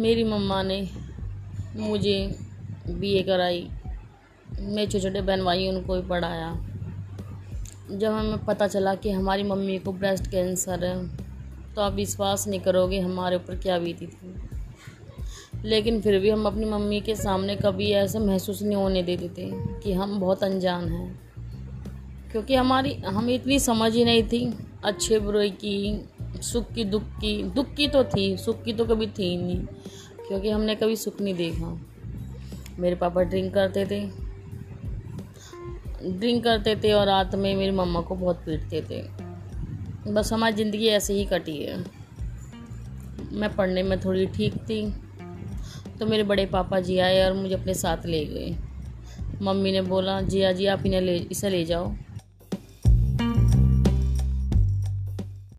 मेरी मम्मा ने मुझे बीए कराई। मेरे छोटे छोटे बहन भाई उनको भी पढ़ाया। जब हमें पता चला कि हमारी मम्मी को ब्रेस्ट कैंसर है तो आप विश्वास नहीं करोगे हमारे ऊपर क्या बीती थी। लेकिन फिर भी हम अपनी मम्मी के सामने कभी ऐसा महसूस नहीं होने देते थे कि हम बहुत अनजान हैं। क्योंकि हमारी, हमें इतनी समझ ही नहीं थी, अच्छे बुरे की सुख की दुख की दुख की तो थी, सुख की तो कभी थी नहीं, क्योंकि हमने कभी सुख नहीं देखा। मेरे पापा ड्रिंक करते थे। ड्रिंक करते थे और रात में मेरी मम्मा को बहुत पीटते थे। बस हमारी ज़िंदगी ऐसे ही कटी है। मैं पढ़ने में थोड़ी ठीक थी तो मेरे बड़े पापा जी आए और मुझे अपने साथ ले गए। मम्मी ने बोला, जिया जी आप इन्हें ले, इसे ले जाओ।